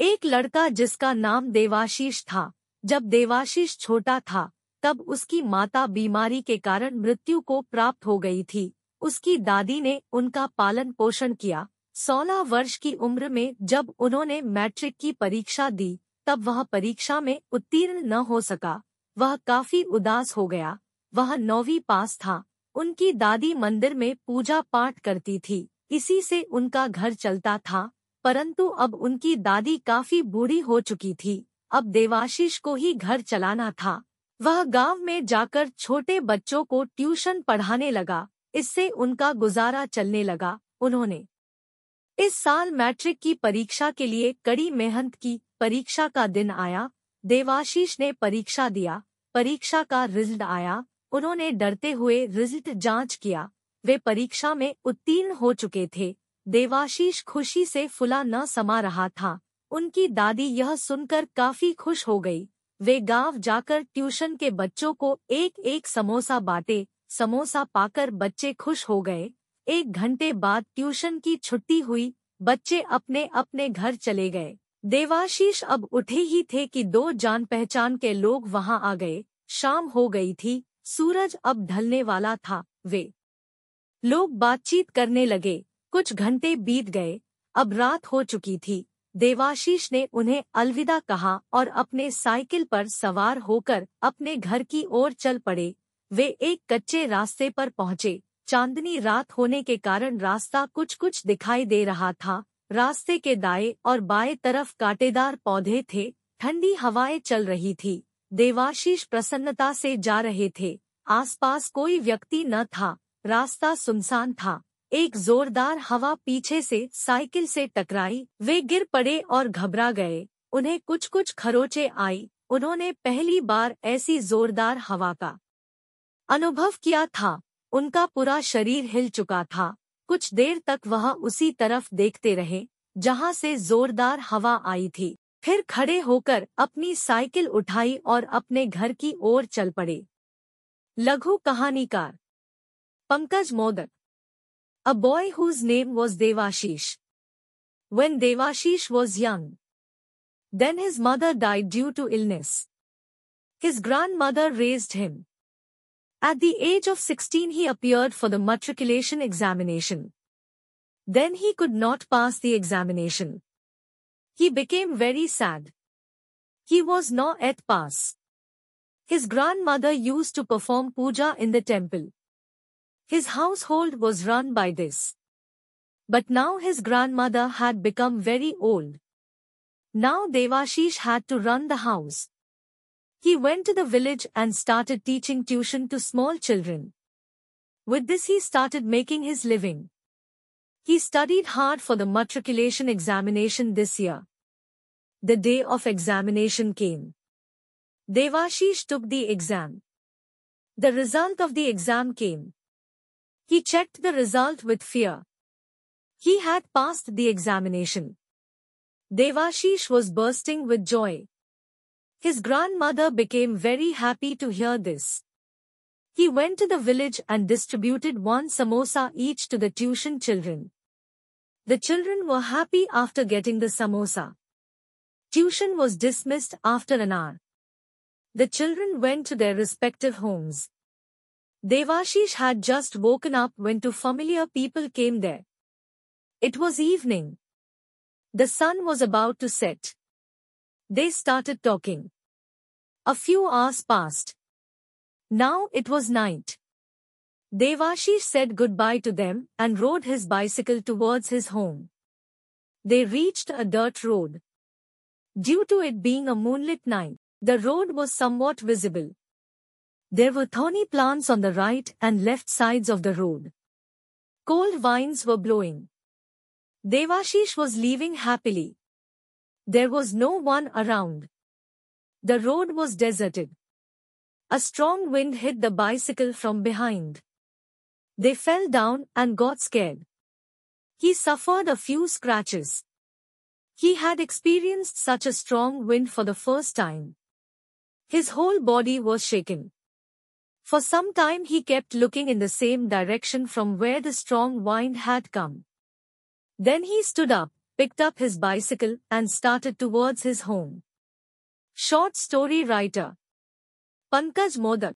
एक लड़का जिसका नाम देवाशीष था, जब देवाशीष छोटा था, तब उसकी माता बीमारी के कारण मृत्यु को प्राप्त हो गई थी। उसकी दादी ने उनका पालन पोषण किया। सोलह वर्ष की उम्र में जब उन्होंने मैट्रिक की परीक्षा दी, तब वह परीक्षा में उत्तीर्ण न हो सका। वह काफ़ी उदास हो गया। वह नौवीं पास था। उनकी दादी मंदिर में पूजा पाठ करती थी। इसी से उनका घर चलता था। परंतु अब उनकी दादी काफ़ी बूढ़ी हो चुकी थी। अब देवाशीष को ही घर चलाना था। वह गाँव में जाकर छोटे बच्चों को ट्यूशन पढ़ाने लगा। इससे उनका गुजारा चलने लगा। उन्होंने इस साल मैट्रिक की परीक्षा के लिए कड़ी मेहनत की। परीक्षा का दिन आया। देवाशीष ने परीक्षा दिया। परीक्षा का रिज़ल्ट आया। उन्होंने डरते हुए रिज़ल्ट जाँच किया। वे परीक्षा में उत्तीर्ण हो चुके थे। देवाशीष खुशी से फुला न समा रहा था। उनकी दादी यह सुनकर काफ़ी खुश हो गई। वे गाँव जाकर ट्यूशन के बच्चों को एक एक समोसा बांटे, समोसा पाकर बच्चे खुश हो गए। एक घंटे बाद ट्यूशन की छुट्टी हुई, बच्चे अपने अपने घर चले गए। देवाशीष अब उठे ही थे कि दो जान पहचान के लोग वहाँ आ गए। शाम हो गई थी, सूरज अब ढलने वाला था, वे लोग बातचीत करने लगे। कुछ घंटे बीत गए। अब रात हो चुकी थी। देवाशीष ने उन्हें अलविदा कहा और अपने साइकिल पर सवार होकर अपने घर की ओर चल पड़े। वे एक कच्चे रास्ते पर पहुँचे। चांदनी रात होने के कारण रास्ता कुछ कुछ दिखाई दे रहा था। रास्ते के दाएँ और बाएँ तरफ़ कांटेदार पौधे थे। ठंडी हवाएँ चल रही थी। देवाशीष प्रसन्नता से जा रहे थे। आसपास कोई व्यक्ति न था। रास्ता सुनसान था। एक जोरदार हवा पीछे से, साइकिल से टकराई, वे गिर पड़े और घबरा गए। उन्हें कुछ कुछ खरोचे आई। उन्होंने पहली बार ऐसी जोरदार हवा का अनुभव किया था। उनका पूरा शरीर हिल चुका था। कुछ देर तक वह उसी तरफ़ देखते रहे, जहाँ से जोरदार हवा आई थी। फिर खड़े होकर अपनी साइकिल उठाई और अपने घर की ओर चल पड़े। लघु कहानीकार Pankaj modak a boy whose name was Devashish. When Devashish was young, then his mother died due to illness. His grandmother raised him. At the age of 16 he appeared for the matriculation examination. Then he could not pass the examination. He became very sad. He was not at pass. His grandmother used to perform puja in the temple. His household was run by this. But now his grandmother had become very old. Now Devashish had to run the house. He went to the village and started teaching tuition to small children. With this he started making his living. He studied hard for the matriculation examination this year. The day of examination came. Devashish took the exam. The result of the exam came. He checked the result with fear. He had passed the examination. Devashish was bursting with joy. His grandmother became very happy to hear this. He went to the village and distributed one samosa each to the tuition children. The children were happy after getting the samosa. Tuition was dismissed after an hour. The children went to their respective homes. Devashish had just woken up when two familiar people came there. It was evening. The sun was about to set. They started talking. A few hours passed. Now it was night. Devashish said goodbye to them and rode his bicycle towards his home. They reached a dirt road. Due to it being a moonlit night, the road was somewhat visible. There were thorny plants on the right and left sides of the road. Cold winds were blowing. Devashish was leaving happily. There was no one around. The road was deserted. A strong wind hit the bicycle from behind. They fell down and got scared. He suffered a few scratches. He had experienced such a strong wind for the first time. His whole body was shaken. For some time he kept looking in the same direction from where the strong wind had come. Then he stood up, picked up his bicycle, and started towards his home. Short story writer Pankaj Modak